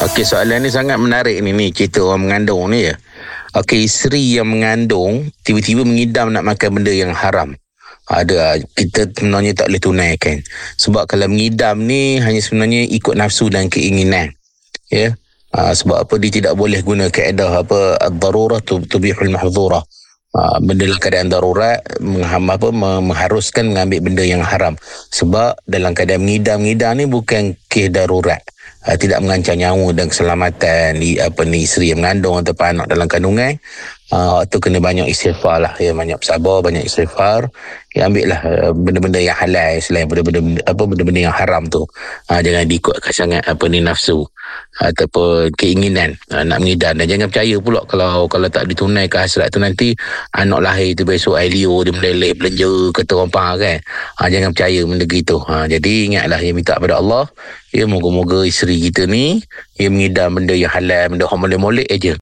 Okey, soalan ni sangat menarik ni ni cerita orang mengandung ni ya. Okey, isteri yang mengandung tiba-tiba mengidam nak makan benda yang haram. Ada kita sebenarnya tak boleh tunaikan. Sebab kalau mengidam ni hanya sebenarnya ikut nafsu dan keinginan. Ya. Ha, sebab apa dia tidak boleh guna kaedah apa ad-darurah tubihul mahdhurah. Ha, benda dalam keadaan darurat mengham, apa, mengharuskan mengambil benda yang haram sebab dalam keadaan mengidam-ngidam ni bukan kes darurat uh, tidak mengancam nyawa dan keselamatan apa ni isteri yang mengandung ataupun anak dalam kandungan uh, tu kena banyak istighfar lah. Ya banyak bersabar banyak istighfar. Ya ambil lah uh, benda-benda yang halal selain benda-benda apa benda-benda yang haram tu. Uh, jangan diikutkan sangat apa ni nafsu. Ataupun keinginan uh, nak mengidam dan jangan percaya pula kalau kalau tak ditunaikan hasrat tu nanti anak lahir tu besok air liur dia meleleh belanja kata orang faham kan? Ha, jangan percaya benda gitu. Ha, jadi ingatlah yang minta pada Allah. Ya moga-moga isteri kita ni ia mengidam benda yang halal benda yang molek-molek aja